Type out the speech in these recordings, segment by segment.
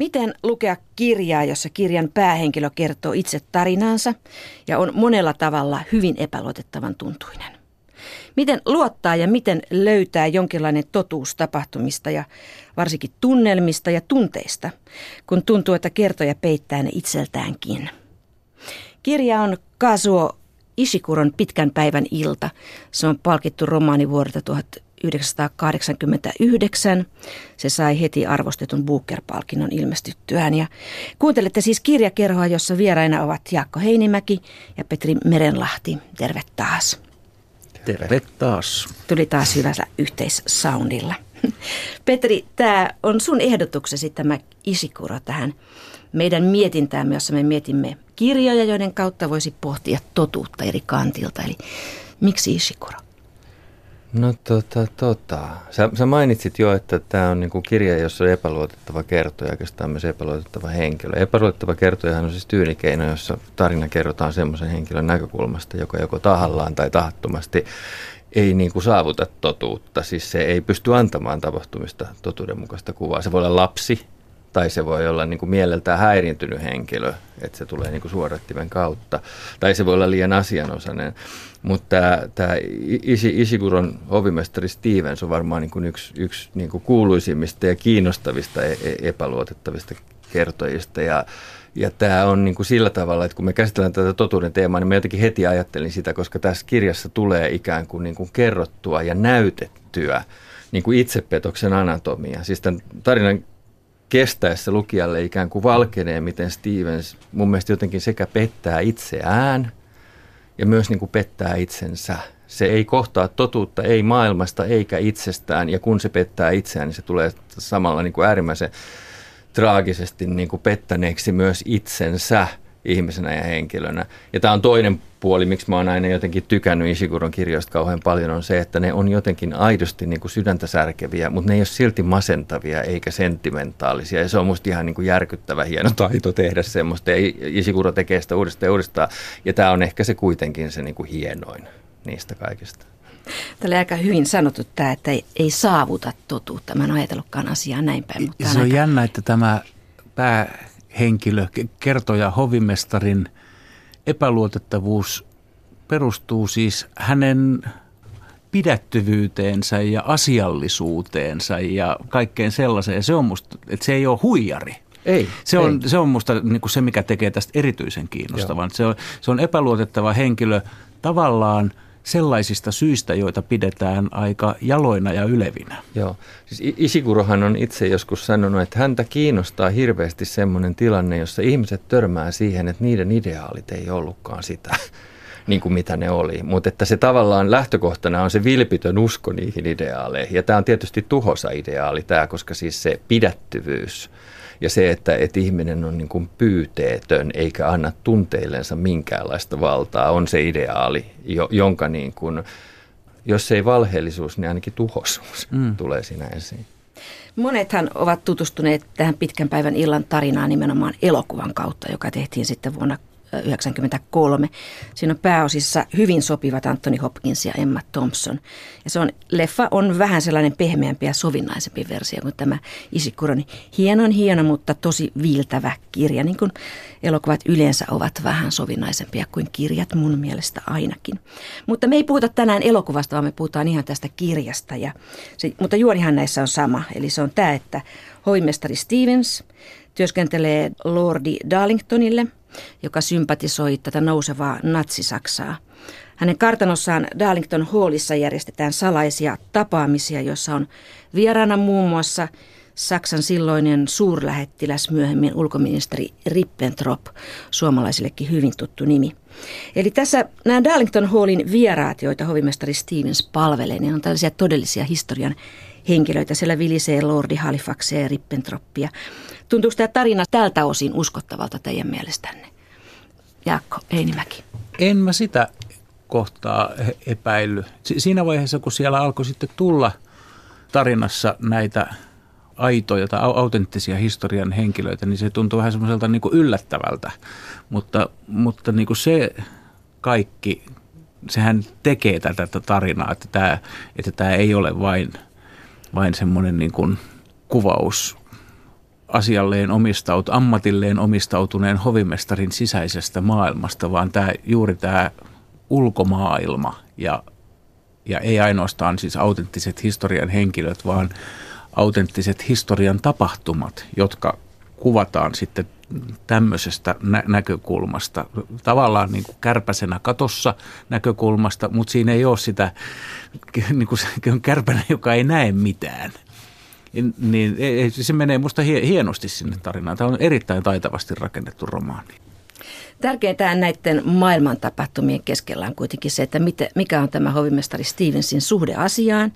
Miten lukea kirjaa, jossa kirjan päähenkilö kertoo itse tarinaansa ja on monella tavalla hyvin epäluotettavan tuntuinen? Miten luottaa ja miten löytää jonkinlainen totuus tapahtumista ja varsinkin tunnelmista ja tunteista, kun tuntuu, että kertoja peittää ne itseltäänkin? Kirja on Kazuo Ishikuron pitkän päivän ilta. Se on palkittu romaani vuodelta 1989. Se sai heti arvostetun Booker-palkinnon ilmestyttyään. Ja kuuntelette siis kirjakerhoa, jossa vieraina ovat Jaakko Heinimäki ja Petri Merenlahti. Terve taas. Terve taas. Tuli taas hyvällä yhteissoundilla. Petri, tämä on sun ehdotuksesi tämä Isikuro tähän meidän mietintäämme, jossa me mietimme kirjoja, joiden kautta voisi pohtia totuutta eri kantilta. Eli miksi Ishikuro? No tota, tota. Sä, sä mainitsit jo, että tämä on niinku kirja, jossa on epäluotettava kertoja, oikeastaan myös epäluotettava henkilö. Epäluotettava kertojahan on siis tyynikeino, jossa tarina kerrotaan semmoisen henkilön näkökulmasta, joka joko tahallaan tai tahattomasti ei niin kuin saavuta totuutta. Siis se ei pysty antamaan tapahtumista totuudenmukaista kuvaa. Se voi olla lapsi, tai se voi olla niin kuin mieleltään häiriintynyt henkilö, että se tulee niin kuin suodattimen kautta, tai se voi olla liian asianosainen. Mutta tämä, tämä Ishiguron hovimestari Stevens on varmaan niin kuin yksi, yksi niin kuin kuuluisimmista ja kiinnostavista e-, e-, epäluotettavista kertojista, ja ja tämä on niin kuin sillä tavalla, että kun me käsitellään tätä totuuden teemaa, niin mä jotenkin heti ajattelin sitä, koska tässä kirjassa tulee ikään kuin, niin kuin kerrottua ja näytettyä niin kuin itsepetoksen anatomia. Siis tämän tarinan kestäessä lukijalle ikään kuin valkenee, miten Stevens mun mielestä jotenkin sekä pettää itseään ja myös niin kuin pettää itsensä. Se ei kohtaa totuutta, ei maailmasta eikä itsestään, ja kun se pettää itseään, niin se tulee samalla niin kuin äärimmäisen traagisesti niin kuin pettäneeksi myös itsensä ihmisenä ja henkilönä. Ja tämä on toinen puoli, miksi mä oon aina jotenkin tykännyt Ishiguron kirjoista kauhean paljon, on se, että ne on jotenkin aidosti niin kuin sydäntä särkeviä, mutta ne ei ole silti masentavia eikä sentimentaalisia. Ja se on musta ihan niin kuin järkyttävä hieno taito tehdä semmoista. Ja Ishiguro tekee sitä uudestaan ja uudestaan. Ja tämä on ehkä se kuitenkin se niin kuin hienoin niistä kaikista. Tällä aika hyvin sanottu tämä, että ei, ei saavuta totuutta. Mä en ajatellutkaan asiaa näin päin. Mutta se on aika... jännä, että tämä päähenkilö, kertoja hovimestarin – epäluotettavuus perustuu siis hänen pidättyvyyteensä ja asiallisuuteensa ja kaikkeen sellaiseen. Ja se on musta, että se ei ole huijari. Ei. Se ei. on, se on musta niin se, mikä tekee tästä erityisen kiinnostavan. Se on, se on epäluotettava henkilö tavallaan – sellaisista syistä, joita pidetään aika jaloina ja ylevinä. Joo. Siis Isikurohan on itse joskus sanonut, että häntä kiinnostaa hirveästi sellainen tilanne, jossa ihmiset törmää siihen, että niiden ideaalit ei ollutkaan sitä, niin kuin mitä ne oli. Mutta että se tavallaan lähtökohtana on se vilpitön usko niihin ideaaleihin. Ja tämä on tietysti tuhosa ideaali tämä, koska siis se pidättyvyys – ja se, että, että ihminen on niin kuin pyyteetön eikä anna tunteillensa minkäänlaista valtaa, on se ideaali, jonka niin kuin, jos ei valheellisuus, niin ainakin tuhoisuus mm. tulee siinä esiin. Monethan ovat tutustuneet tähän pitkän päivän illan tarinaan nimenomaan elokuvan kautta, joka tehtiin sitten vuonna 1993. Siinä on pääosissa hyvin sopivat Anthony Hopkins ja Emma Thompson. Ja se on, leffa on vähän sellainen pehmeämpi ja sovinnaisempi versio kuin tämä Isikuroni. Hienon hieno, mutta tosi viiltävä kirja, niin kuin elokuvat yleensä ovat vähän sovinnaisempia kuin kirjat mun mielestä ainakin. Mutta me ei puhuta tänään elokuvasta, vaan me puhutaan ihan tästä kirjasta. Ja se, mutta juonihan näissä on sama, eli se on tämä, että hoimestari Stevens työskentelee Lordi Darlingtonille – joka sympatisoi tätä nousevaa natsisaksaa. Hänen kartanossaan Darlington Hallissa järjestetään salaisia tapaamisia, joissa on vieraana muun muassa Saksan silloinen suurlähettiläs, myöhemmin ulkoministeri Rippentrop, suomalaisillekin hyvin tuttu nimi. Eli tässä nämä Darlington Hallin vieraat, joita hovimestari Stevens palvelee, niin on tällaisia todellisia historian henkilöitä. Siellä vilisee Lordi Halifaxia ja Rippentroppia. Tuntuuko tämä tarina tältä osin uskottavalta teidän mielestänne? Jaakko Einimäki. En mä sitä kohtaa epäily. Siinä vaiheessa, kun siellä alkoi sitten tulla tarinassa näitä aitoja tai autenttisia historian henkilöitä, niin se tuntuu vähän semmoiselta niin kuin yllättävältä. Mutta, mutta niin kuin se kaikki, sehän tekee tätä tarinaa, että tämä, että tämä ei ole vain, vain semmoinen niin kuin kuvaus asialleen omistaut, ammatilleen omistautuneen hovimestarin sisäisestä maailmasta, vaan tämä, juuri tämä ulkomaailma ja, ja ei ainoastaan siis autenttiset historian henkilöt, vaan autenttiset historian tapahtumat, jotka kuvataan sitten tämmöisestä nä- näkökulmasta. Tavallaan niin kuin kärpäsenä katossa näkökulmasta, mutta siinä ei ole sitä niin kuin se on kärpänä, joka ei näe mitään. Niin se menee musta hienosti sinne tarinaan. Tämä on erittäin taitavasti rakennettu romaani. Tärkeintä näiden maailman tapahtumien keskellä on kuitenkin se, että mikä on tämä hovimestari Stevensin suhde asiaan,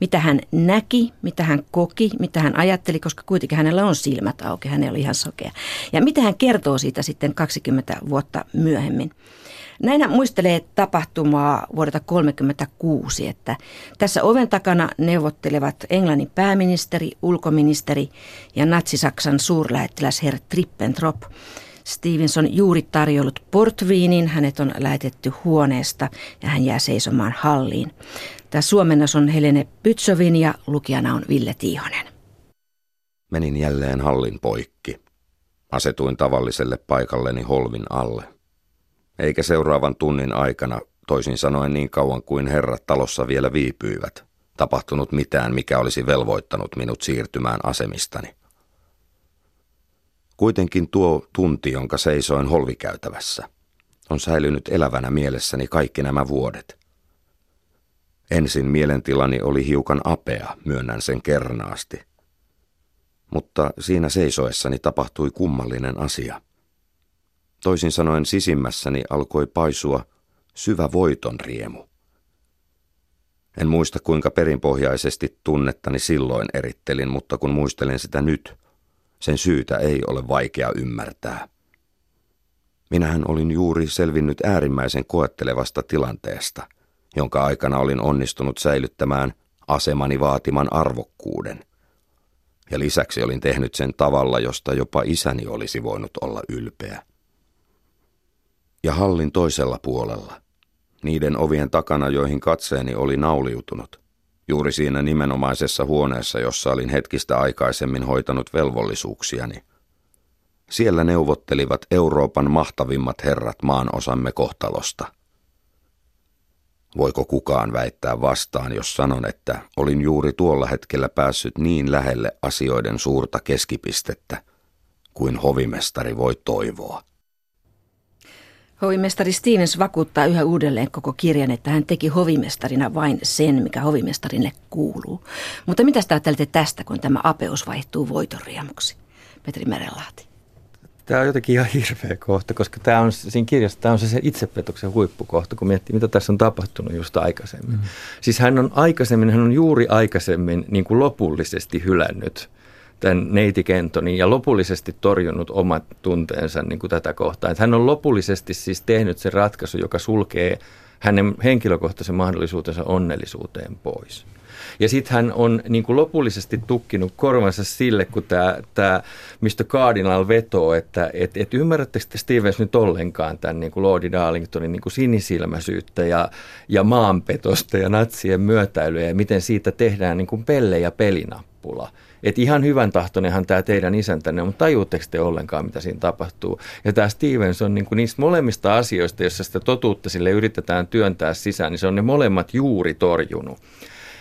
mitä hän näki, mitä hän koki, mitä hän ajatteli, koska kuitenkin hänellä on silmät auki, hän oli ihan sokea. Ja mitä hän kertoo siitä sitten 20 vuotta myöhemmin. Näinä muistelee tapahtumaa vuodelta 1936, että tässä oven takana neuvottelevat Englannin pääministeri, ulkoministeri ja natsi-Saksan suurlähettiläs Herr Trippentrop – Stevenson juuri tarjollut portviinin, hänet on lähetetty huoneesta ja hän jää seisomaan halliin. Tämä suomennos on Helene Pytsovin ja lukijana on Ville Tiihonen. Menin jälleen hallin poikki. Asetuin tavalliselle paikalleni holvin alle. Eikä seuraavan tunnin aikana, toisin sanoen niin kauan kuin herrat talossa vielä viipyivät, tapahtunut mitään, mikä olisi velvoittanut minut siirtymään asemistani. Kuitenkin tuo tunti, jonka seisoin holvikäytävässä, on säilynyt elävänä mielessäni kaikki nämä vuodet. Ensin mielentilani oli hiukan apea, myönnän sen kernaasti. Mutta siinä seisoessani tapahtui kummallinen asia. Toisin sanoen sisimmässäni alkoi paisua syvä voiton riemu. En muista kuinka perinpohjaisesti tunnettani silloin erittelin, mutta kun muistelen sitä nyt – sen syytä ei ole vaikea ymmärtää. Minähän olin juuri selvinnyt äärimmäisen koettelevasta tilanteesta, jonka aikana olin onnistunut säilyttämään asemani vaatiman arvokkuuden. Ja lisäksi olin tehnyt sen tavalla, josta jopa isäni olisi voinut olla ylpeä. Ja hallin toisella puolella, niiden ovien takana, joihin katseeni oli nauliutunut, juuri siinä nimenomaisessa huoneessa, jossa olin hetkistä aikaisemmin hoitanut velvollisuuksiani. Siellä neuvottelivat Euroopan mahtavimmat herrat maan osamme kohtalosta. Voiko kukaan väittää vastaan, jos sanon, että olin juuri tuolla hetkellä päässyt niin lähelle asioiden suurta keskipistettä kuin hovimestari voi toivoa? Hovimestari Stevens vakuuttaa yhä uudelleen koko kirjan, että hän teki hovimestarina vain sen, mikä hovimestarille kuuluu. Mutta mitä te ajattelette tästä, kun tämä apeus vaihtuu voitonriemuksi? Petri Merelahti. Tämä on jotenkin ihan hirveä kohta, koska tämä on siinä kirjassa tämä on se, se itsepetoksen huippukohta, kun miettii, mitä tässä on tapahtunut just aikaisemmin. Mm. Siis hän on aikaisemmin, hän on juuri aikaisemmin niin kuin lopullisesti hylännyt tämän neiti Kentonin ja lopullisesti torjunut omat tunteensa niin kuin tätä kohtaa. Että hän on lopullisesti siis tehnyt sen ratkaisu, joka sulkee hänen henkilökohtaisen mahdollisuutensa onnellisuuteen pois. Ja sitten hän on niin kuin lopullisesti tukkinut korvansa sille, kun tämä, tämä Mr. Cardinal vetoo, että et, et ymmärrättekö te Stevens nyt ollenkaan tämän niin kuin Lordi Darlingtonin niin kuin sinisilmäisyyttä ja, ja maanpetosta ja natsien myötäilyä ja miten siitä tehdään niin kuin pelle ja pelinappula – että ihan hyvän tahtoinenhan tämä teidän isäntänne on, mutta tajuutteko te ollenkaan, mitä siinä tapahtuu? Ja tämä Stevens on niin kuin niistä molemmista asioista, joissa sitä totuutta sille yritetään työntää sisään, niin se on ne molemmat juuri torjunut.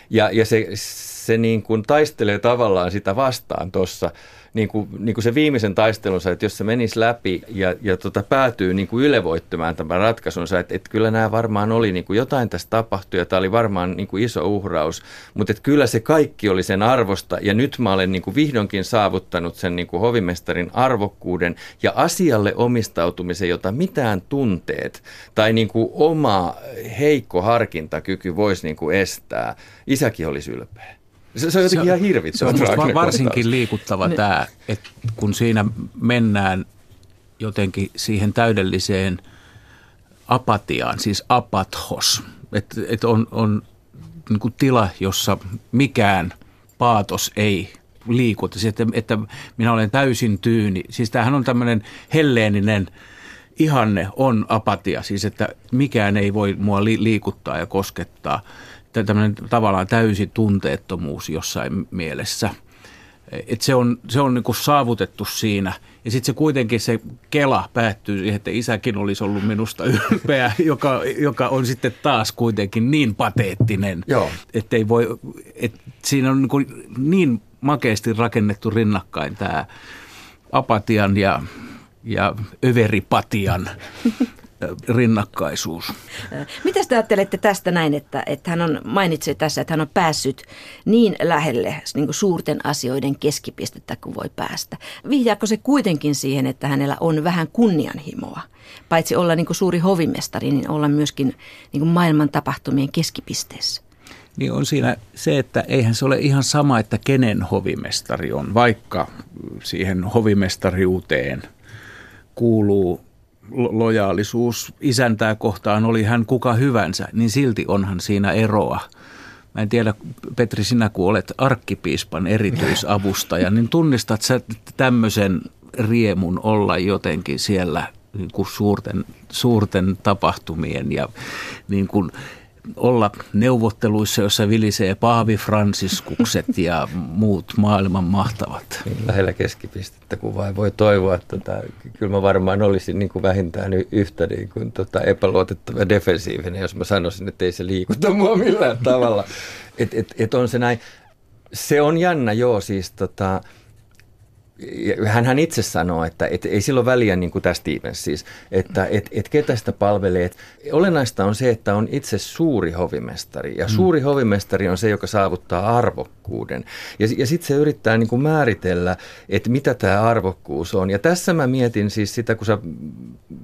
Ja, ja se, se niin kuin taistelee tavallaan sitä vastaan tuossa niin kuin, niin kuin se viimeisen taistelunsa, että jos se menisi läpi ja, ja tota, päätyy niin kuin ylevoittamaan tämän ratkaisunsa, että, että kyllä nämä varmaan oli niin kuin jotain tässä tapahtui ja tämä oli varmaan niin kuin iso uhraus, mutta että kyllä se kaikki oli sen arvosta ja nyt mä olen niin kuin vihdoinkin saavuttanut sen niin kuin hovimestarin arvokkuuden ja asialle omistautumisen, jota mitään tunteet tai niin kuin oma heikko harkintakyky voisi niin kuin estää. Isäkin olisi ylpeä. Se, se on jotenkin se, ihan hirvittävä. Se on varsinkin liikuttava ne. tämä, että kun siinä mennään jotenkin siihen täydelliseen apatiaan, siis apathos, että et on, on niin kuin tila, jossa mikään paatos ei liikuta, siis että, että minä olen täysin tyyni. Siis tämähän on tämmöinen helleeninen ihanne on apatia, siis että mikään ei voi mua liikuttaa ja koskettaa – tämmöinen tavallaan täysi tunteettomuus jossain mielessä. Et se on, se on niin kuin saavutettu siinä. Ja sitten se kuitenkin se kela päättyy siihen, että isäkin olisi ollut minusta ylpeä, joka, joka on sitten taas kuitenkin niin pateettinen, että ei voi, että siinä on niin, kuin niin makeasti rakennettu rinnakkain tämä apatian ja, ja överipatian rinnakkaisuus. Mitä te ajattelette tästä näin, että, että hän on, mainitsi tässä, että hän on päässyt niin lähelle niin kuin suurten asioiden keskipistettä kuin voi päästä. Vihjaako se kuitenkin siihen, että hänellä on vähän kunnianhimoa? Paitsi olla niin kuin suuri hovimestari, niin olla myöskin niin kuin maailman tapahtumien keskipisteessä. Niin on siinä se, että eihän se ole ihan sama, että kenen hovimestari on, vaikka siihen hovimestariuteen kuuluu lojaalisuus isäntää kohtaan, oli hän kuka hyvänsä, niin silti onhan siinä eroa. Mä en tiedä, Petri, sinä kun olet arkkipiispan erityisavustaja, niin tunnistat sä tämmöisen riemun olla jotenkin siellä niin kuin suurten, suurten tapahtumien ja niin kuin olla neuvotteluissa, jossa vilisee Paavi Fransiskukset ja muut maailman mahtavat. Niin lähellä keskipistettä, kun vain voi toivoa. että Tota, kyllä mä varmaan olisin niin kuin vähintään yhtä niin kuin, tota, epäluotettava ja defensiivinen, jos mä sanoisin, että ei se liikuta mua millään tavalla. Et, et, et on se näin. Se on jännä, joo, siis tota, hän, hän itse sanoo, että et, ei sillä ole väliä niin kuin tämä Stevens siis, että et, et ketä sitä palvelee. Olennaista on se, että on itse suuri hovimestari ja mm. suuri mm. hovimestari on se, joka saavuttaa arvokkuuden. Ja, ja sitten se yrittää niin kuin määritellä, että mitä tämä arvokkuus on. Ja tässä mä mietin siis sitä, kun sä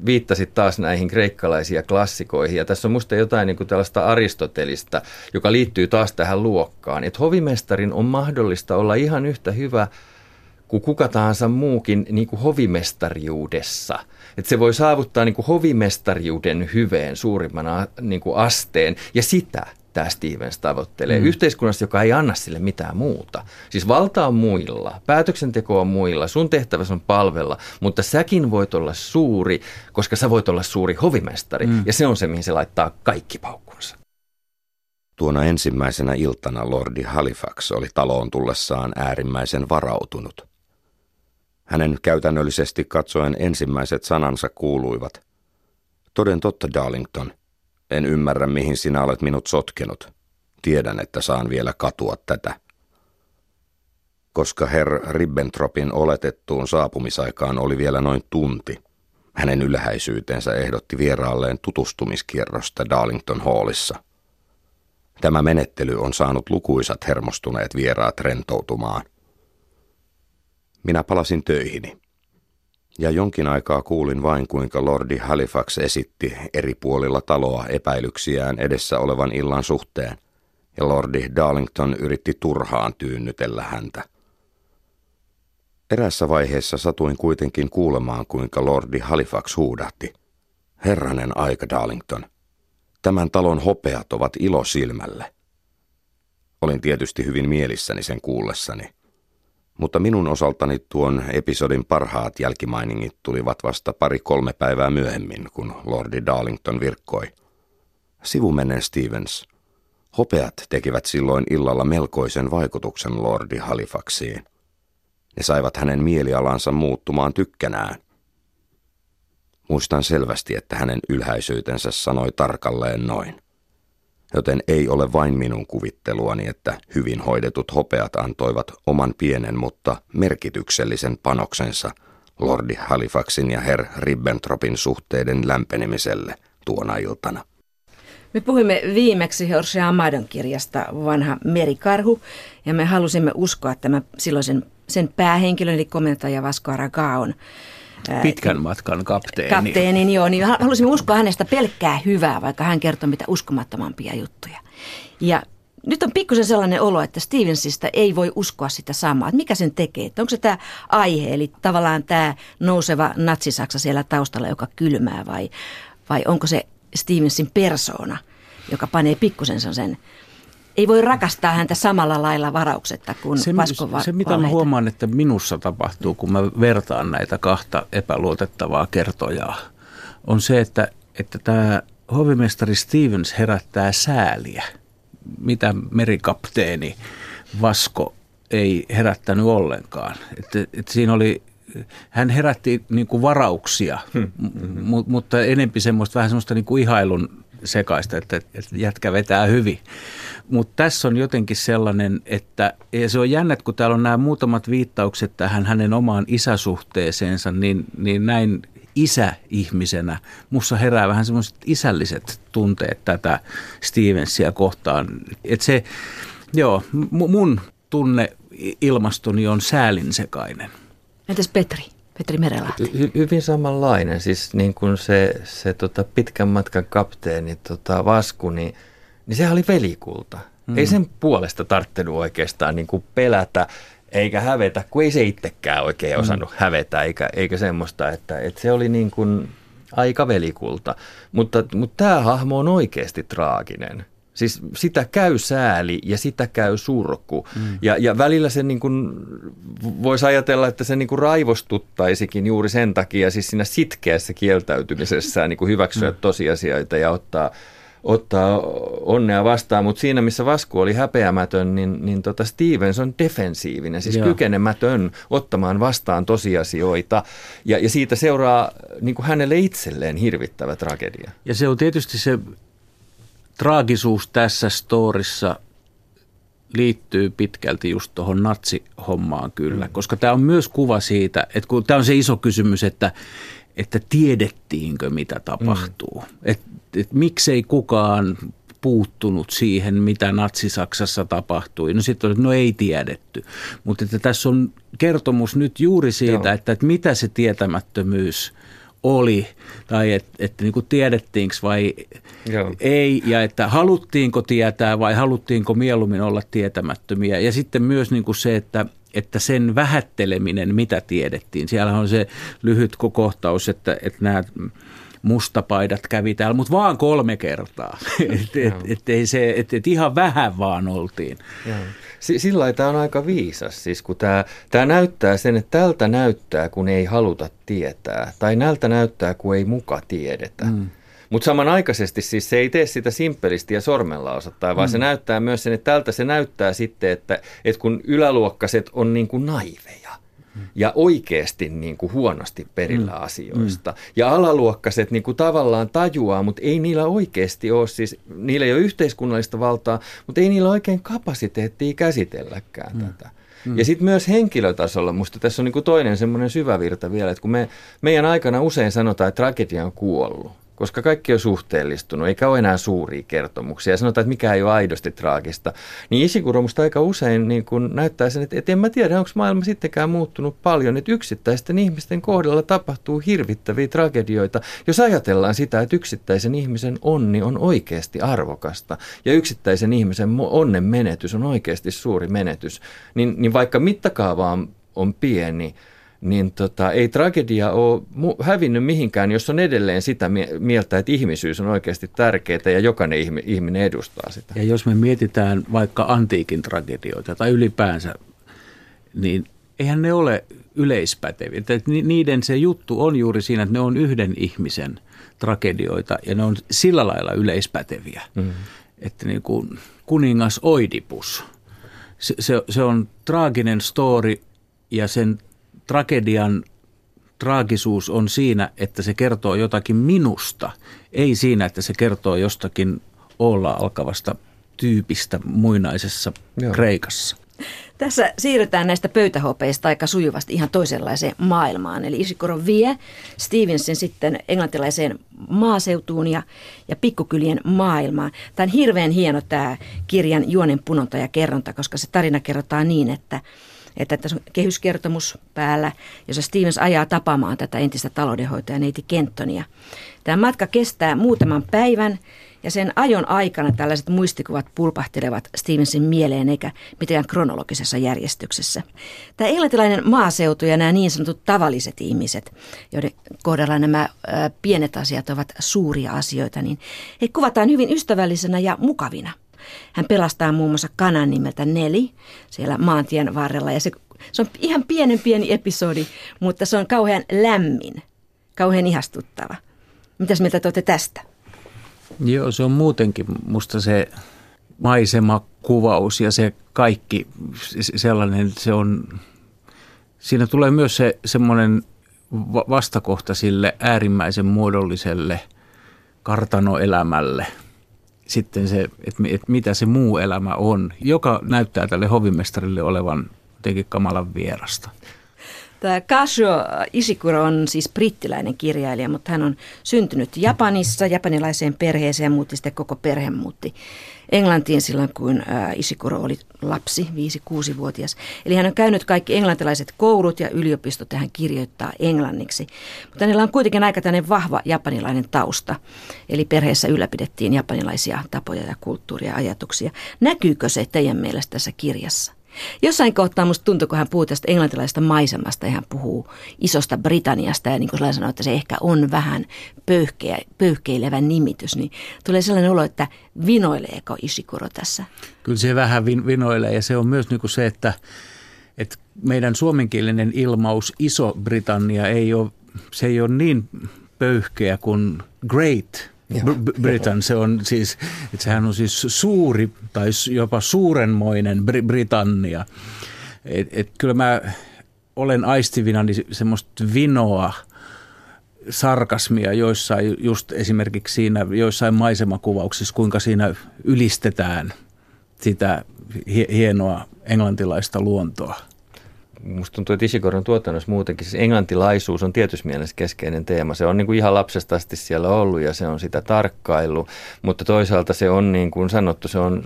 viittasit taas näihin kreikkalaisia klassikoihin ja tässä on musta jotain niin kuin tällaista Aristotelista, joka liittyy taas tähän luokkaan. Että hovimestarin on mahdollista olla ihan yhtä hyvä kuin kuka tahansa muukin niin kuin hovimestariudessa. Että se voi saavuttaa niin kuin hovimestariuden hyveen suurimman niin kuin asteen, ja sitä tämä Stevens tavoittelee. Mm. Yhteiskunnassa, joka ei anna sille mitään muuta. Siis valta on muilla, päätöksenteko on muilla, sun tehtäväsi on palvella, mutta säkin voit olla suuri, koska sä voit olla suuri hovimestari, mm. ja se on se, mihin se laittaa kaikki paukkunsa. Tuona ensimmäisenä iltana Lordi Halifax oli taloon tullessaan äärimmäisen varautunut. Hänen käytännöllisesti katsoen ensimmäiset sanansa kuuluivat. Toden totta, Darlington. En ymmärrä, mihin sinä olet minut sotkenut. Tiedän, että saan vielä katua tätä. Koska herr Ribbentropin oletettuun saapumisaikaan oli vielä noin tunti, hänen ylhäisyytensä ehdotti vieraalleen tutustumiskierrosta Darlington Hallissa. Tämä menettely on saanut lukuisat hermostuneet vieraat rentoutumaan – minä palasin töihini. Ja jonkin aikaa kuulin vain, kuinka Lordi Halifax esitti eri puolilla taloa epäilyksiään edessä olevan illan suhteen, ja Lordi Darlington yritti turhaan tyynnytellä häntä. Erässä vaiheessa satuin kuitenkin kuulemaan, kuinka Lordi Halifax huudahti. Herranen aika, Darlington. Tämän talon hopeat ovat ilo silmälle. Olin tietysti hyvin mielissäni sen kuullessani – mutta minun osaltani tuon episodin parhaat jälkimainingit tulivat vasta pari-kolme päivää myöhemmin, kun Lordi Darlington virkkoi. Sivumennen Stevens. Hopeat tekivät silloin illalla melkoisen vaikutuksen Lordi Halifaxiin. Ne saivat hänen mielialansa muuttumaan tykkänään. Muistan selvästi, että hänen ylhäisyytensä sanoi tarkalleen noin joten ei ole vain minun kuvitteluani, että hyvin hoidetut hopeat antoivat oman pienen, mutta merkityksellisen panoksensa Lordi Halifaxin ja Herr Ribbentropin suhteiden lämpenemiselle tuona iltana. Me puhuimme viimeksi Jorge Amadon kirjasta Vanha merikarhu, ja me halusimme uskoa tämän silloisen sen päähenkilön, eli komentaja Vasco Aragaon Pitkän matkan kapteeni. Kapteenin, joo. Niin halusimme uskoa hänestä pelkkää hyvää, vaikka hän kertoi mitä uskomattomampia juttuja. Ja nyt on pikkusen sellainen olo, että Stevensista ei voi uskoa sitä samaa. Että mikä sen tekee? Että onko se tämä aihe, eli tavallaan tämä nouseva natsisaksa siellä taustalla, joka kylmää, vai, vai onko se Stevensin persoona, joka panee pikkusen sen ei voi rakastaa häntä samalla lailla varauksetta kuin se, Vaskon Se, mitä mä huomaan, että minussa tapahtuu, kun mä vertaan näitä kahta epäluotettavaa kertojaa, on se, että, että tämä hovimestari Stevens herättää sääliä, mitä merikapteeni Vasko ei herättänyt ollenkaan. Että, että siinä oli, hän herätti niin kuin varauksia, hmm. m- mutta enempi semmoista, vähän semmoista niin kuin ihailun sekaista, että, että jätkä vetää hyvin. Mutta tässä on jotenkin sellainen, että ja se on jännä, kun täällä on nämä muutamat viittaukset tähän hänen omaan isäsuhteeseensa, niin, niin näin isäihmisenä mussa herää vähän semmoiset isälliset tunteet tätä Stevensia kohtaan. Että se, joo, mun tunne ilmastoni on säälinsekainen. Entäs Petri? Petri Merelahti. Hy- hyvin samanlainen, siis niin kuin se, se tota pitkän matkan kapteeni tota Vasku, niin, niin sehän oli velikulta. Mm. Ei sen puolesta tarttenut oikeastaan niin kuin pelätä eikä hävetä, kun ei se itsekään oikein mm. osannut mm. hävetä, eikä, eikä semmoista, että, että se oli niin kuin aika velikulta. Mutta, mutta tämä hahmo on oikeasti traaginen. Siis sitä käy sääli ja sitä käy surku. Mm. Ja, ja välillä se niin kuin, voisi ajatella, että se niin kuin raivostuttaisikin juuri sen takia, siis siinä sitkeässä kieltäytymisessä niin kuin hyväksyä mm. tosiasioita ja ottaa, ottaa onnea vastaan. Mutta siinä, missä Vasku oli häpeämätön, niin, niin tota Stevens on defensiivinen, siis Joo. kykenemätön ottamaan vastaan tosiasioita. Ja, ja siitä seuraa niin kuin hänelle itselleen hirvittävä tragedia. Ja se on tietysti se traagisuus tässä storissa liittyy pitkälti just tuohon natsihommaan kyllä, mm. koska tämä on myös kuva siitä, että kun tämä on se iso kysymys, että, että tiedettiinkö mitä tapahtuu, mm. että et miksei kukaan puuttunut siihen, mitä Natsi-Saksassa tapahtui. No sitten no ei tiedetty. Mutta että tässä on kertomus nyt juuri siitä, että, että mitä se tietämättömyys oli, tai että et, niin tiedettiinkö vai Joo. ei, ja että haluttiinko tietää vai haluttiinko mieluummin olla tietämättömiä. Ja sitten myös niin kuin se, että, että sen vähätteleminen, mitä tiedettiin. Siellä on se lyhyt kohtaus, että, että nämä mustapaidat kävi täällä, mutta vaan kolme kertaa. että et, et, et, se, et, et ihan vähän vaan oltiin. Joo. Sillä tämä on aika viisas, siis kun tämä, tämä näyttää sen, että tältä näyttää, kun ei haluta tietää, tai nältä näyttää, kun ei muka tiedetä. Mm. Mutta samanaikaisesti siis se ei tee sitä simppelisti ja sormella osoittaa, vaan mm. se näyttää myös sen, että tältä se näyttää sitten, että, että kun yläluokkaset on niin kuin naiveja, ja oikeasti niin kuin huonosti perillä mm. asioista. Mm. Ja alaluokkaset niin kuin tavallaan tajuaa, mutta ei niillä oikeasti ole, siis niillä ei ole yhteiskunnallista valtaa, mutta ei niillä oikein kapasiteettia käsitelläkään mm. tätä. Mm. Ja sitten myös henkilötasolla, musta tässä on niin kuin toinen semmoinen syvävirta vielä, että kun me, meidän aikana usein sanotaan, että tragedia on kuollut koska kaikki on suhteellistunut, eikä ole enää suuria kertomuksia. Sanotaan, että mikä ei ole aidosti traagista. Niin Isikuro musta aika usein niin kun näyttää sen, että, että en mä tiedä, onko maailma sittenkään muuttunut paljon, että yksittäisten ihmisten kohdalla tapahtuu hirvittäviä tragedioita. Jos ajatellaan sitä, että yksittäisen ihmisen onni on oikeasti arvokasta ja yksittäisen ihmisen onnen menetys on oikeasti suuri menetys, niin, niin vaikka mittakaava on, on pieni, niin tota, ei tragedia ole hävinnyt mihinkään, jos on edelleen sitä mieltä, että ihmisyys on oikeasti tärkeää ja jokainen ihminen edustaa sitä. Ja jos me mietitään vaikka antiikin tragedioita tai ylipäänsä, niin eihän ne ole yleispäteviä. Niiden se juttu on juuri siinä, että ne on yhden ihmisen tragedioita ja ne on sillä lailla yleispäteviä. Mm. Että niin kuin kuningas Oidipus, se, se, se on traaginen story ja sen tragedian traagisuus on siinä, että se kertoo jotakin minusta, ei siinä, että se kertoo jostakin olla alkavasta tyypistä muinaisessa Joo. Kreikassa. Tässä siirrytään näistä pöytähopeista aika sujuvasti ihan toisenlaiseen maailmaan. Eli Isikoro vie Stevensin sitten englantilaiseen maaseutuun ja, ja pikkukylien maailmaan. Tämä on hirveän hieno tämä kirjan juonen punonta ja kerronta, koska se tarina kerrotaan niin, että että tässä on kehyskertomus päällä, jossa Stevens ajaa tapaamaan tätä entistä taloudenhoitajaa neiti Kentonia. Tämä matka kestää muutaman päivän ja sen ajon aikana tällaiset muistikuvat pulpahtelevat Stevensin mieleen eikä mitenkään kronologisessa järjestyksessä. Tämä englantilainen maaseutu ja nämä niin sanotut tavalliset ihmiset, joiden kohdalla nämä pienet asiat ovat suuria asioita, niin he kuvataan hyvin ystävällisenä ja mukavina – hän pelastaa muun muassa kanan nimeltä Neli siellä maantien varrella ja se, se on ihan pienen pieni episodi, mutta se on kauhean lämmin, kauhean ihastuttava. Mitäs mieltä te tästä? Joo, se on muutenkin musta se maisemakuvaus ja se kaikki sellainen, se on, siinä tulee myös se semmoinen vastakohta sille äärimmäisen muodolliselle kartanoelämälle. Sitten se, että, että mitä se muu elämä on, joka näyttää tälle hovimestarille olevan jotenkin kamalan vierasta. Tämä Kazuo Ishikuro on siis brittiläinen kirjailija, mutta hän on syntynyt Japanissa, japanilaiseen perheeseen ja muutti sitten koko perhe muutti Englantiin silloin, kun Ishikuro oli lapsi, 5-6-vuotias. Eli hän on käynyt kaikki englantilaiset koulut ja yliopistot ja hän kirjoittaa englanniksi. Mutta hänellä on kuitenkin aika tämmöinen vahva japanilainen tausta. Eli perheessä ylläpidettiin japanilaisia tapoja ja kulttuuria ja ajatuksia. Näkyykö se teidän mielestä tässä kirjassa? Jossain kohtaa musta tuntuu, kun hän puhuu tästä englantilaisesta maisemasta ja hän puhuu isosta Britanniasta ja niin kuin sanoi, että se ehkä on vähän pöyhkeä, pöyhkeilevä nimitys, niin tulee sellainen olo, että vinoileeko Ishikuro tässä? Kyllä se vähän vinoilee ja se on myös niin kuin se, että, että meidän suomenkielinen ilmaus Iso-Britannia ei ole, se ei ole niin pöyhkeä kuin great Britain, se on siis, että sehän on siis suuri tai jopa suurenmoinen Britannia. Et, et kyllä mä olen aistivina niin semmoista vinoa, sarkasmia joissain, just esimerkiksi siinä joissain maisemakuvauksissa, kuinka siinä ylistetään sitä hienoa englantilaista luontoa musta tuntuu, että Ishikoron tuotannossa muutenkin siis englantilaisuus on tietyssä mielessä keskeinen teema. Se on niin kuin ihan lapsesta asti siellä ollut ja se on sitä tarkkailu, mutta toisaalta se on niin kuin sanottu, se on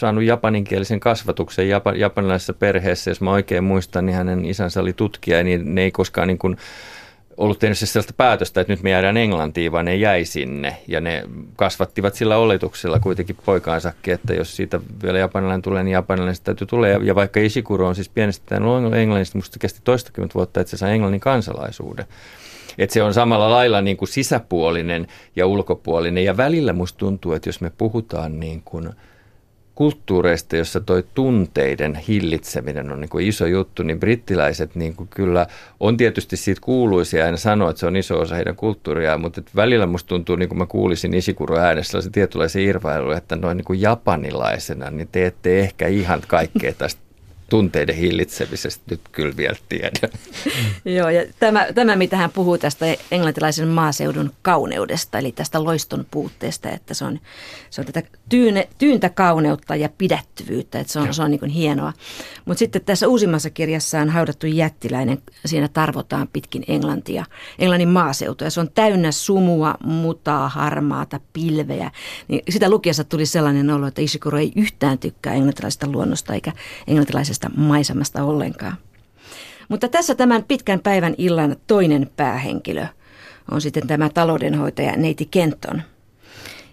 saanut japaninkielisen kasvatuksen Jap- japanilaisessa perheessä. Jos mä oikein muistan, niin hänen isänsä oli tutkija, niin ne ei koskaan niin kuin ollut tehnyt siis sellaista päätöstä, että nyt me jäädään Englantiin, vaan ne jäi sinne. Ja ne kasvattivat sillä oletuksella kuitenkin poikaansakin, että jos siitä vielä japanilainen tulee, niin japanilainen täytyy tulla. Ja vaikka Ishikuro on siis pienestä englannista, musta kesti toistakymmentä vuotta, että se saa englannin kansalaisuuden. Että se on samalla lailla niin kuin sisäpuolinen ja ulkopuolinen. Ja välillä musta tuntuu, että jos me puhutaan niin kuin – kulttuureista, jossa toi tunteiden hillitseminen on niin kuin iso juttu, niin brittiläiset niin kuin kyllä on tietysti siitä kuuluisia aina sanoa, että se on iso osa heidän kulttuuriaan, mutta välillä musta tuntuu, niin kuin mä kuulisin Isikuro äänessä, se tietynlaisen irvailu, että noin niin kuin japanilaisena, niin te ette ehkä ihan kaikkea tästä tunteiden hillitsemisestä nyt kyllä vielä tiedä. Joo, ja tämä, tämä, mitä hän puhuu tästä englantilaisen maaseudun kauneudesta, eli tästä loiston puutteesta, että se on, se on tätä tyyne, tyyntä kauneutta ja pidättyvyyttä, että se on, se on niin hienoa. Mutta sitten tässä uusimmassa kirjassa on haudattu jättiläinen, siinä tarvotaan pitkin Englantia, Englannin maaseutua, ja se on täynnä sumua, mutaa, harmaata, pilveä. Niin sitä lukiessa tuli sellainen olo, että Ishikuro ei yhtään tykkää englantilaisesta luonnosta eikä englantilaisesta tästä maisemasta ollenkaan. Mutta tässä tämän pitkän päivän illan toinen päähenkilö on sitten tämä taloudenhoitaja Neiti Kenton.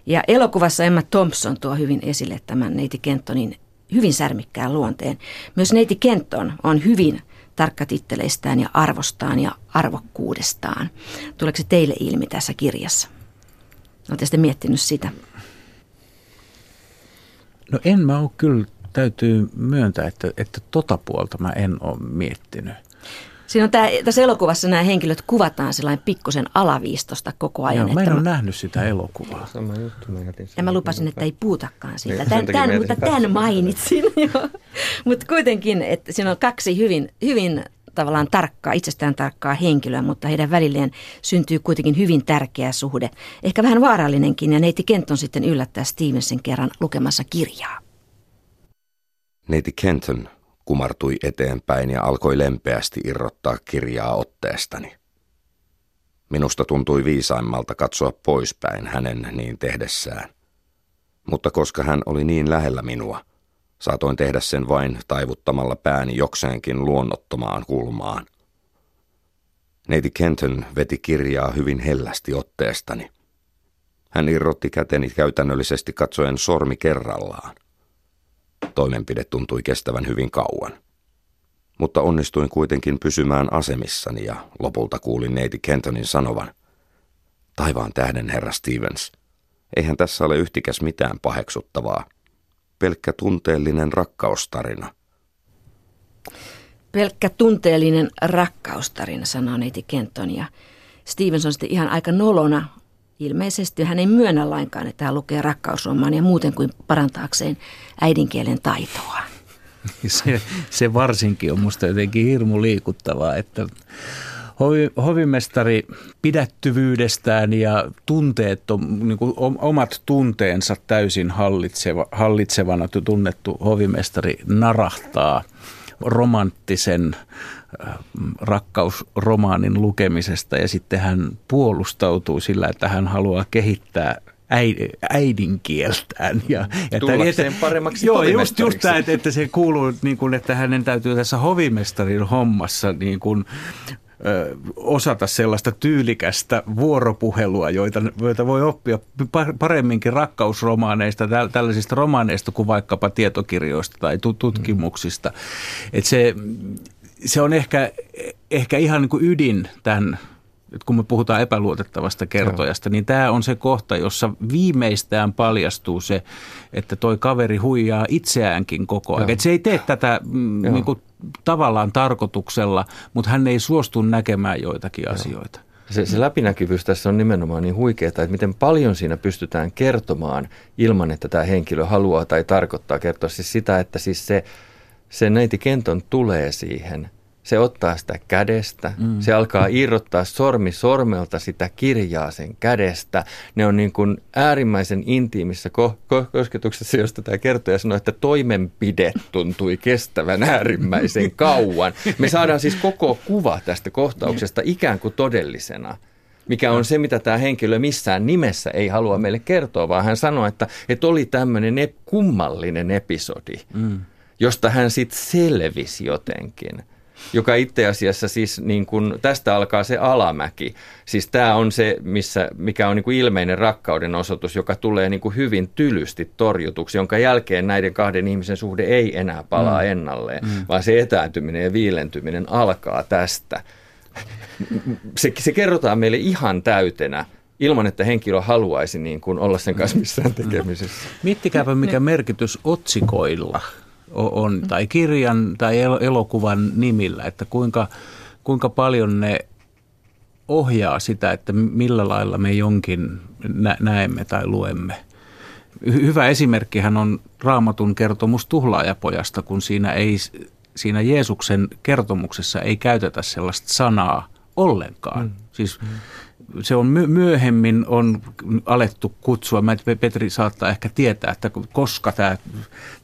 Ja elokuvassa Emma Thompson tuo hyvin esille tämän Neiti Kentonin hyvin särmikkään luonteen. Myös Neiti Kenton on hyvin tarkka titteleistään ja arvostaan ja arvokkuudestaan. Tuleeko se teille ilmi tässä kirjassa? Oletteko sitten miettinyt sitä? No en mä ole kyllä täytyy myöntää, että, että tota puolta mä en ole miettinyt. Siinä on tämä, tässä elokuvassa nämä henkilöt kuvataan sellainen pikkusen alaviistosta koko ajan. Joo, mä en ole mä... nähnyt sitä elokuvaa. Sama juttu, mä ja mä lupasin, että ei puhutakaan siitä. Tän, tämän, mutta tämän mainitsin. mutta kuitenkin, että siinä on kaksi hyvin, hyvin tavallaan tarkkaa, itsestään tarkkaa henkilöä, mutta heidän välilleen syntyy kuitenkin hyvin tärkeä suhde. Ehkä vähän vaarallinenkin, ja neiti Kenton sitten yllättää Stevensin kerran lukemassa kirjaa. Neiti Kenton kumartui eteenpäin ja alkoi lempeästi irrottaa kirjaa otteestani. Minusta tuntui viisaimmalta katsoa poispäin hänen niin tehdessään. Mutta koska hän oli niin lähellä minua, saatoin tehdä sen vain taivuttamalla pääni jokseenkin luonnottomaan kulmaan. Neiti Kenton veti kirjaa hyvin hellästi otteestani. Hän irrotti käteni käytännöllisesti katsoen sormi kerrallaan. Toimenpide tuntui kestävän hyvin kauan. Mutta onnistuin kuitenkin pysymään asemissani ja lopulta kuulin neiti Kentonin sanovan. Taivaan tähden, herra Stevens. Eihän tässä ole yhtikäs mitään paheksuttavaa. Pelkkä tunteellinen rakkaustarina. Pelkkä tunteellinen rakkaustarina, sanoo neiti Kenton. Ja Stevens on sitten ihan aika nolona ilmeisesti hän ei myönnä lainkaan, että hän lukee rakkausromaania muuten kuin parantaakseen äidinkielen taitoa. Se, se varsinkin on minusta jotenkin hirmu liikuttavaa, että hovi, hovimestari pidättyvyydestään ja tunteet, niin kuin omat tunteensa täysin hallitseva, hallitsevana tunnettu hovimestari narahtaa romanttisen rakkausromaanin lukemisesta ja sitten hän puolustautuu sillä, että hän haluaa kehittää äidinkieltään. Ja, ja Tullakseen paremmaksi Joo, just, just tämä, että, että se kuuluu, niin kuin, että hänen täytyy tässä hovimestarin hommassa niin kuin, osata sellaista tyylikästä vuoropuhelua, joita, joita voi oppia paremminkin rakkausromaaneista, tällaisista romaaneista kuin vaikkapa tietokirjoista tai tutkimuksista. Et se, se on ehkä, ehkä ihan niin kuin ydin tämän että kun me puhutaan epäluotettavasta kertojasta, Joo. niin tämä on se kohta, jossa viimeistään paljastuu se, että toi kaveri huijaa itseäänkin koko ajan. Että se ei tee tätä mm, niin kuin, tavallaan tarkoituksella, mutta hän ei suostu näkemään joitakin Joo. asioita. Se, se läpinäkyvyys tässä on nimenomaan niin huikeaa, että miten paljon siinä pystytään kertomaan ilman, että tämä henkilö haluaa tai tarkoittaa kertoa. Siis sitä, että siis se, se neiti Kenton tulee siihen – se ottaa sitä kädestä, mm. se alkaa irrottaa sormi sormelta sitä kirjaa sen kädestä. Ne on niin kuin äärimmäisen intiimissä ko- ko- kosketuksessa, josta tämä kertoja sanoi, että toimenpide tuntui kestävän äärimmäisen kauan. Me saadaan siis koko kuva tästä kohtauksesta ikään kuin todellisena mikä on se, mitä tämä henkilö missään nimessä ei halua meille kertoa, vaan hän sanoi, että, että oli tämmöinen kummallinen episodi, mm. Josta hän sitten selvisi jotenkin joka itse asiassa siis niin kuin, tästä alkaa se alamäki. Siis tämä on se, missä, mikä on niin kuin ilmeinen rakkauden osoitus, joka tulee niin kuin hyvin tylysti torjutuksi, jonka jälkeen näiden kahden ihmisen suhde ei enää palaa mm. ennalleen, mm. vaan se etääntyminen ja viilentyminen alkaa tästä. Se, se kerrotaan meille ihan täytenä ilman, että henkilö haluaisi niin kuin olla sen kanssa missään tekemisessä. Miettikääpä, mikä merkitys otsikoilla on, tai kirjan tai elokuvan nimillä, että kuinka, kuinka paljon ne ohjaa sitä, että millä lailla me jonkin näemme tai luemme. Hyvä esimerkkihän on raamatun kertomus tuhlaajapojasta, kun siinä, ei, siinä Jeesuksen kertomuksessa ei käytetä sellaista sanaa ollenkaan. Mm. Siis mm se on myöhemmin on alettu kutsua, mä Petri saattaa ehkä tietää, että koska tämä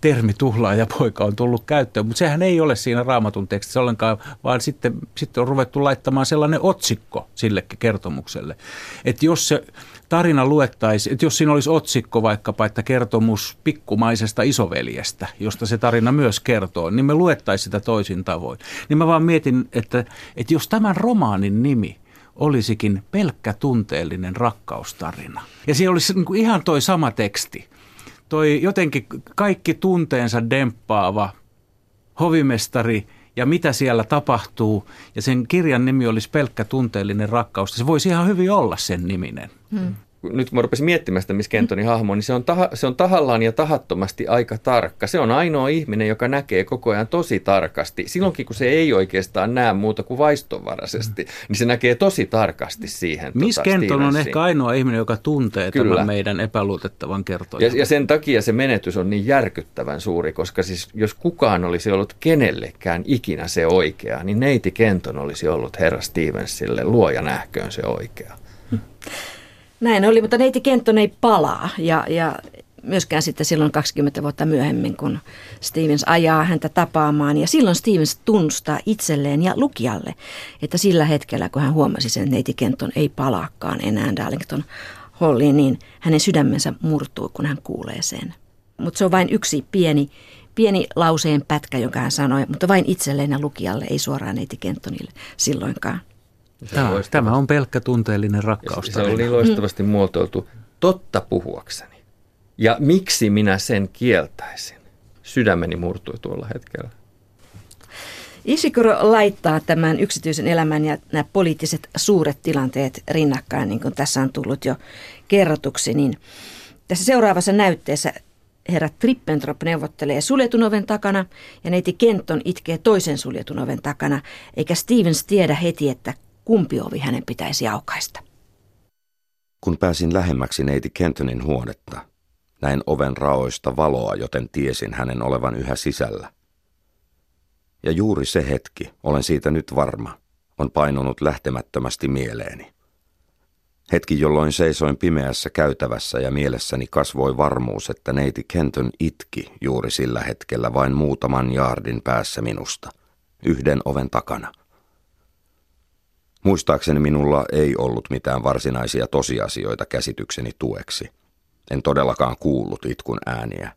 termi tuhlaaja poika on tullut käyttöön, mutta sehän ei ole siinä raamatun tekstissä ollenkaan, vaan sitten, sitten on ruvettu laittamaan sellainen otsikko sillekin kertomukselle. Että jos se tarina luettaisiin, että jos siinä olisi otsikko vaikkapa, että kertomus pikkumaisesta isoveljestä, josta se tarina myös kertoo, niin me luettaisiin sitä toisin tavoin. Niin mä vaan mietin, että, että jos tämän romaanin nimi – olisikin pelkkä tunteellinen rakkaustarina. Ja siellä olisi niin kuin ihan toi sama teksti. Toi jotenkin kaikki tunteensa demppaava hovimestari ja mitä siellä tapahtuu. Ja sen kirjan nimi olisi pelkkä tunteellinen rakkaus. Se voisi ihan hyvin olla sen niminen. Hmm nyt kun mä rupesin miettimään sitä Miss Kentonin hahmo, niin se on, taha, se on tahallaan ja tahattomasti aika tarkka. Se on ainoa ihminen, joka näkee koko ajan tosi tarkasti. Silloinkin, kun se ei oikeastaan näe muuta kuin vaistovaraisesti, mm. niin se näkee tosi tarkasti siihen. Miss tota, Kenton on ehkä ainoa ihminen, joka tuntee Kyllä. tämän meidän epäluotettavan kertojan. Ja, ja sen takia se menetys on niin järkyttävän suuri, koska siis jos kukaan olisi ollut kenellekään ikinä se oikea, niin neiti Kenton olisi ollut herra Stevensille luoja nähköön se oikea. Hmm. Näin oli, mutta neiti Kenton ei palaa ja, ja myöskään sitten silloin 20 vuotta myöhemmin, kun Stevens ajaa häntä tapaamaan. Ja silloin Stevens tunnustaa itselleen ja lukijalle, että sillä hetkellä, kun hän huomasi sen, että neiti Kenton ei palaakaan enää Darlington Halliin, niin hänen sydämensä murtuu, kun hän kuulee sen. Mutta se on vain yksi pieni, pieni lauseen pätkä, jonka hän sanoi, mutta vain itselleen ja lukijalle, ei suoraan neiti Kentonille silloinkaan. Tämä, tämä on pelkkä tunteellinen rakkaus. Se oli niin loistavasti muotoiltu. Totta puhuakseni. Ja miksi minä sen kieltäisin? Sydämeni murtui tuolla hetkellä. Isikuro laittaa tämän yksityisen elämän ja nämä poliittiset suuret tilanteet rinnakkain, niin kuin tässä on tullut jo kerrotuksi. Niin tässä seuraavassa näytteessä herra Trippentrop neuvottelee suljetun oven takana ja neiti Kenton itkee toisen suljetun oven takana, eikä Stevens tiedä heti, että kumpi ovi hänen pitäisi aukaista. Kun pääsin lähemmäksi neiti Kentonin huonetta, näin oven raoista valoa, joten tiesin hänen olevan yhä sisällä. Ja juuri se hetki, olen siitä nyt varma, on painunut lähtemättömästi mieleeni. Hetki, jolloin seisoin pimeässä käytävässä ja mielessäni kasvoi varmuus, että neiti Kenton itki juuri sillä hetkellä vain muutaman jaardin päässä minusta, yhden oven takana. Muistaakseni minulla ei ollut mitään varsinaisia tosiasioita käsitykseni tueksi. En todellakaan kuullut itkun ääniä.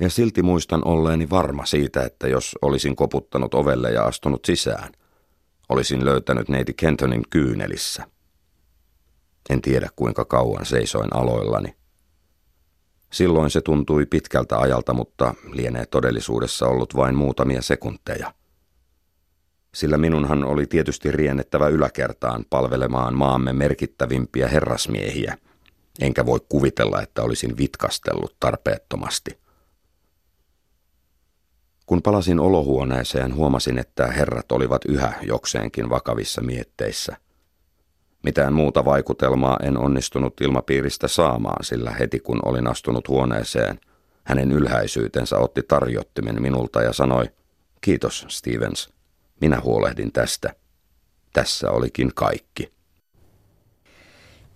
Ja silti muistan olleeni varma siitä, että jos olisin koputtanut ovelle ja astunut sisään, olisin löytänyt neiti Kentonin kyynelissä. En tiedä kuinka kauan seisoin aloillani. Silloin se tuntui pitkältä ajalta, mutta lienee todellisuudessa ollut vain muutamia sekunteja. Sillä minunhan oli tietysti riennettävä yläkertaan palvelemaan maamme merkittävimpiä herrasmiehiä, enkä voi kuvitella, että olisin vitkastellut tarpeettomasti. Kun palasin olohuoneeseen, huomasin, että herrat olivat yhä jokseenkin vakavissa mietteissä – mitään muuta vaikutelmaa en onnistunut ilmapiiristä saamaan, sillä heti kun olin astunut huoneeseen, hänen ylhäisyytensä otti tarjottimen minulta ja sanoi, kiitos Stevens, minä huolehdin tästä. Tässä olikin kaikki.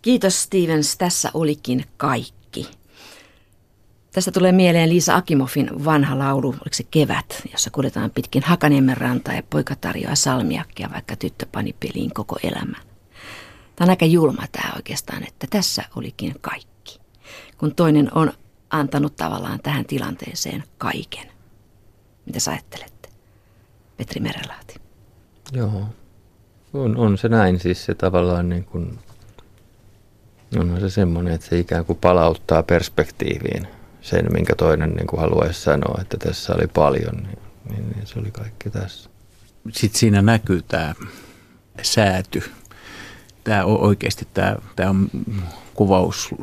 Kiitos Stevens, tässä olikin kaikki. Tästä tulee mieleen Liisa Akimovin vanha laulu, oliko se Kevät, jossa kuljetaan pitkin Hakaniemen rantaa ja poika tarjoaa salmiakkia, vaikka tyttö pani peliin koko elämän. Tämä on aika julma tämä oikeastaan, että tässä olikin kaikki. Kun toinen on antanut tavallaan tähän tilanteeseen kaiken. Mitä sä ajattelette, Petri Merelahti? Joo, on, on se näin. Siis se tavallaan niin kuin, on se semmoinen, että se ikään kuin palauttaa perspektiiviin sen, minkä toinen niin kuin haluaisi sanoa, että tässä oli paljon, niin, niin, niin se oli kaikki tässä. Sitten siinä näkyy tämä sääty, tämä on oikeasti tämä, tämä on kuvaus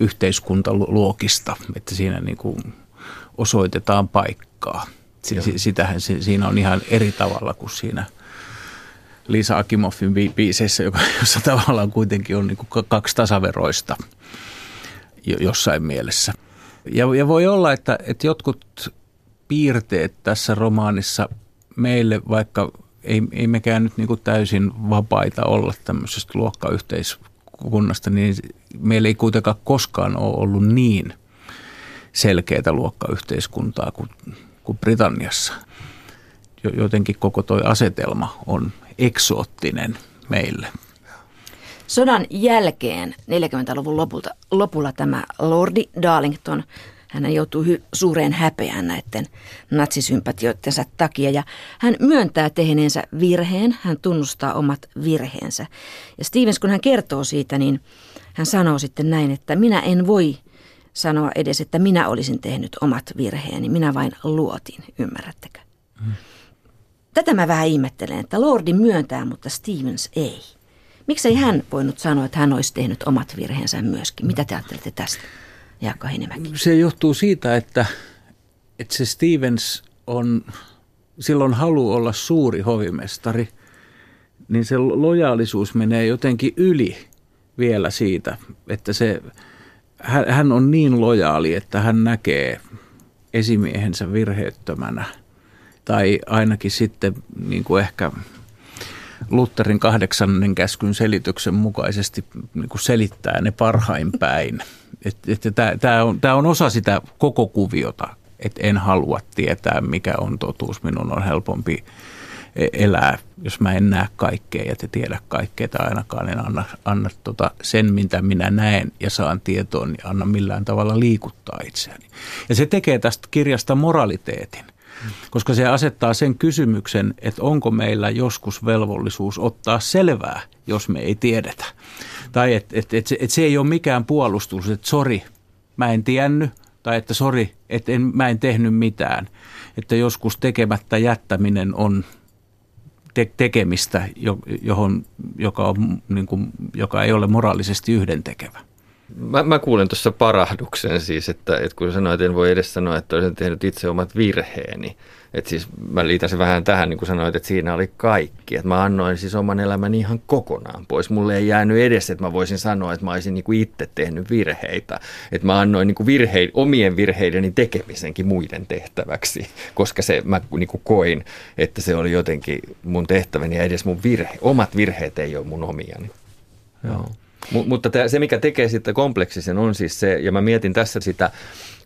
yhteiskuntaluokista, että siinä niin kuin osoitetaan paikkaa. Sitähän siinä on ihan eri tavalla kuin siinä Lisa Akimoffin biiseissä, jossa tavallaan kuitenkin on niin kuin kaksi tasaveroista jossain mielessä. Ja, ja voi olla, että, että jotkut piirteet tässä romaanissa meille, vaikka ei, ei mekään nyt niin kuin täysin vapaita olla tämmöisestä luokkayhteiskunnasta, niin meillä ei kuitenkaan koskaan ole ollut niin selkeää luokkayhteiskuntaa kuin, kuin Britanniassa. Jotenkin koko tuo asetelma on eksoottinen meille. Sodan jälkeen 40-luvun lopulta, lopulla tämä Lordi Darlington – hän joutuu hy- suureen häpeään näiden natsisympatioittensa takia ja hän myöntää tehneensä virheen, hän tunnustaa omat virheensä. Ja Stevens, kun hän kertoo siitä, niin hän sanoo sitten näin, että minä en voi sanoa edes, että minä olisin tehnyt omat virheeni, minä vain luotin, ymmärrättekö? Mm. Tätä mä vähän ihmettelen, että Lordi myöntää, mutta Stevens ei. Miksei hän voinut sanoa, että hän olisi tehnyt omat virheensä myöskin? Mitä te ajattelette tästä? Jaakko Heinimäki? Se johtuu siitä, että, että se Stevens on, silloin halu olla suuri hovimestari, niin se lojaalisuus menee jotenkin yli vielä siitä, että se, hän on niin lojaali, että hän näkee esimiehensä virheettömänä. Tai ainakin sitten niin kuin ehkä Lutherin kahdeksannen käskyn selityksen mukaisesti niin kuin selittää ne parhain päin. Tämä on, on osa sitä koko kuviota, että en halua tietää, mikä on totuus. Minun on helpompi e- elää, jos mä en näe kaikkea ja te tiedä kaikkea tai ainakaan en anna, anna tota sen, mitä minä näen ja saan tietoon, niin anna millään tavalla liikuttaa itseäni. Ja se tekee tästä kirjasta moraliteetin koska se asettaa sen kysymyksen, että onko meillä joskus velvollisuus ottaa selvää, jos me ei tiedetä. Tai että et, et, et se ei ole mikään puolustus, että sori, mä en tiennyt, tai että sori, että en, mä en tehnyt mitään. Että joskus tekemättä jättäminen on te- tekemistä, johon, joka, on, niin kuin, joka ei ole moraalisesti yhdentekevä. Mä, mä kuulen tuossa parahduksen siis, että, että kun sanoit, että en voi edes sanoa, että olisin tehnyt itse omat virheeni. Että siis mä liitän se vähän tähän, niin kuin sanoit, että siinä oli kaikki. Että mä annoin siis oman elämäni ihan kokonaan pois. Mulle ei jäänyt edes, että mä voisin sanoa, että mä olisin niin kuin itse tehnyt virheitä. Että mä annoin niin kuin virhe, omien virheideni tekemisenkin muiden tehtäväksi, koska se mä niin kuin koin, että se oli jotenkin mun tehtäväni ja edes mun virhe. Omat virheet ei ole mun omiani. Joo. M- mutta se, mikä tekee sitten kompleksisen on siis se, ja mä mietin tässä sitä,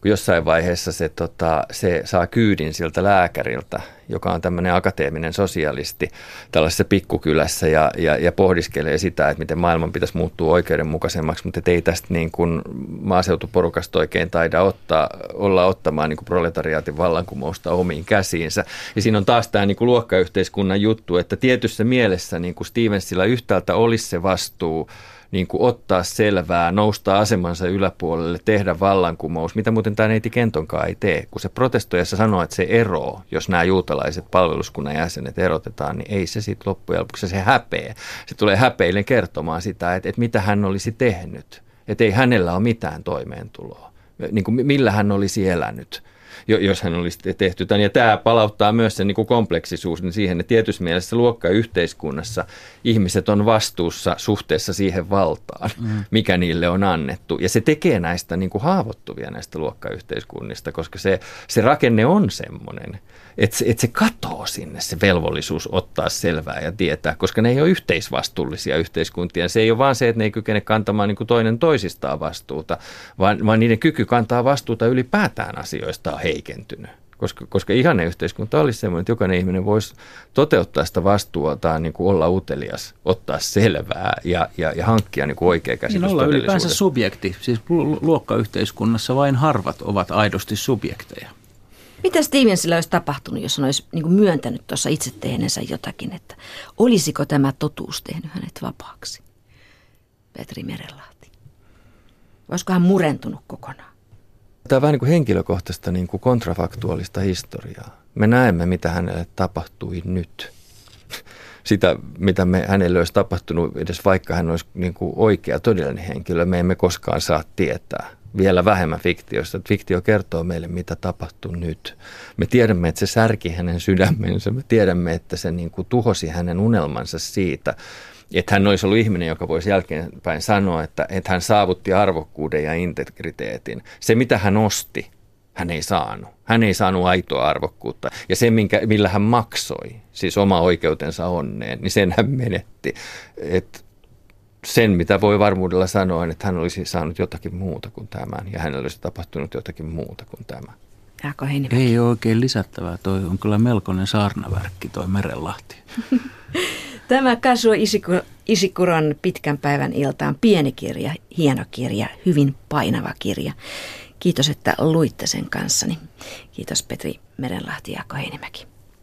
kun jossain vaiheessa se, tota, se saa kyydin siltä lääkäriltä, joka on tämmöinen akateeminen sosialisti tällaisessa pikkukylässä ja, ja, ja pohdiskelee sitä, että miten maailman pitäisi muuttua oikeudenmukaisemmaksi, mutta ei tästä niin kuin maaseutuporukasta oikein taida ottaa, olla ottamaan niin kuin proletariaatin vallankumousta omiin käsiinsä. Ja siinä on taas tämä niin kuin luokkayhteiskunnan juttu, että tietyssä mielessä niin kuin Stevensillä yhtäältä olisi se vastuu, niin kuin ottaa selvää, nousta asemansa yläpuolelle, tehdä vallankumous, mitä muuten tämä neiti Kentonkaan ei tee. Kun se protestoijassa sanoo, että se ero, jos nämä juutalaiset palveluskunnan jäsenet erotetaan, niin ei se sitten loppujen lopuksi se häpeä. Se tulee häpeillen kertomaan sitä, että, että mitä hän olisi tehnyt. Että ei hänellä ole mitään toimeentuloa. Niin kuin millä hän olisi elänyt jos hän olisi tehty tämän. Ja tämä palauttaa myös sen niin kuin kompleksisuus niin siihen, että tietyssä mielessä luokkayhteiskunnassa ihmiset on vastuussa suhteessa siihen valtaan, mm. mikä niille on annettu. Ja se tekee näistä niin kuin haavoittuvia näistä luokkayhteiskunnista, koska se, se rakenne on semmoinen, että se, että se katoo sinne se velvollisuus ottaa selvää ja tietää, koska ne ei ole yhteisvastuullisia yhteiskuntia. Se ei ole vaan se, että ne ei kykene kantamaan niin kuin toinen toisistaan vastuuta, vaan, vaan niiden kyky kantaa vastuuta ylipäätään asioista on heikentynyt. Koska, koska ihanne yhteiskunta olisi sellainen, että jokainen ihminen voisi toteuttaa sitä vastuuta, niin kuin olla utelias, ottaa selvää ja, ja, ja hankkia niin kuin oikea käsitys niin olla ylipäänsä subjekti. Siis luokkayhteiskunnassa vain harvat ovat aidosti subjekteja. Mitä Stevensillä olisi tapahtunut, jos hän olisi niin myöntänyt tuossa itse tehneensä jotakin, että olisiko tämä totuus tehnyt hänet vapaaksi? Petri Merenlahti. Olisiko hän murentunut kokonaan? Tämä on vähän niin kuin henkilökohtaista niin kuin kontrafaktuaalista historiaa. Me näemme, mitä hänelle tapahtui nyt. Sitä, mitä me, hänelle olisi tapahtunut, edes vaikka hän olisi niin kuin oikea, todellinen henkilö, me emme koskaan saa tietää vielä vähemmän fiktiosta. Fiktio kertoo meille, mitä tapahtuu nyt. Me tiedämme, että se särki hänen sydämensä. Me tiedämme, että se niin kuin tuhosi hänen unelmansa siitä, että hän olisi ollut ihminen, joka voisi jälkeenpäin sanoa, että, että hän saavutti arvokkuuden ja integriteetin. Se, mitä hän osti, hän ei saanut. Hän ei saanut aitoa arvokkuutta. Ja se, minkä, millä hän maksoi, siis oma oikeutensa onneen, niin sen hän menetti. Et sen, mitä voi varmuudella sanoa, että hän olisi saanut jotakin muuta kuin tämän ja hänellä olisi tapahtunut jotakin muuta kuin tämä. Ei ole oikein lisättävää. Toi on kyllä melkoinen saarnavärkki toi Merenlahti. Tämä Kasuo Isikuron pitkän päivän iltaan pieni kirja, hieno kirja, hyvin painava kirja. Kiitos, että luitte sen kanssani. Kiitos Petri Merenlahti ja Heinimäki.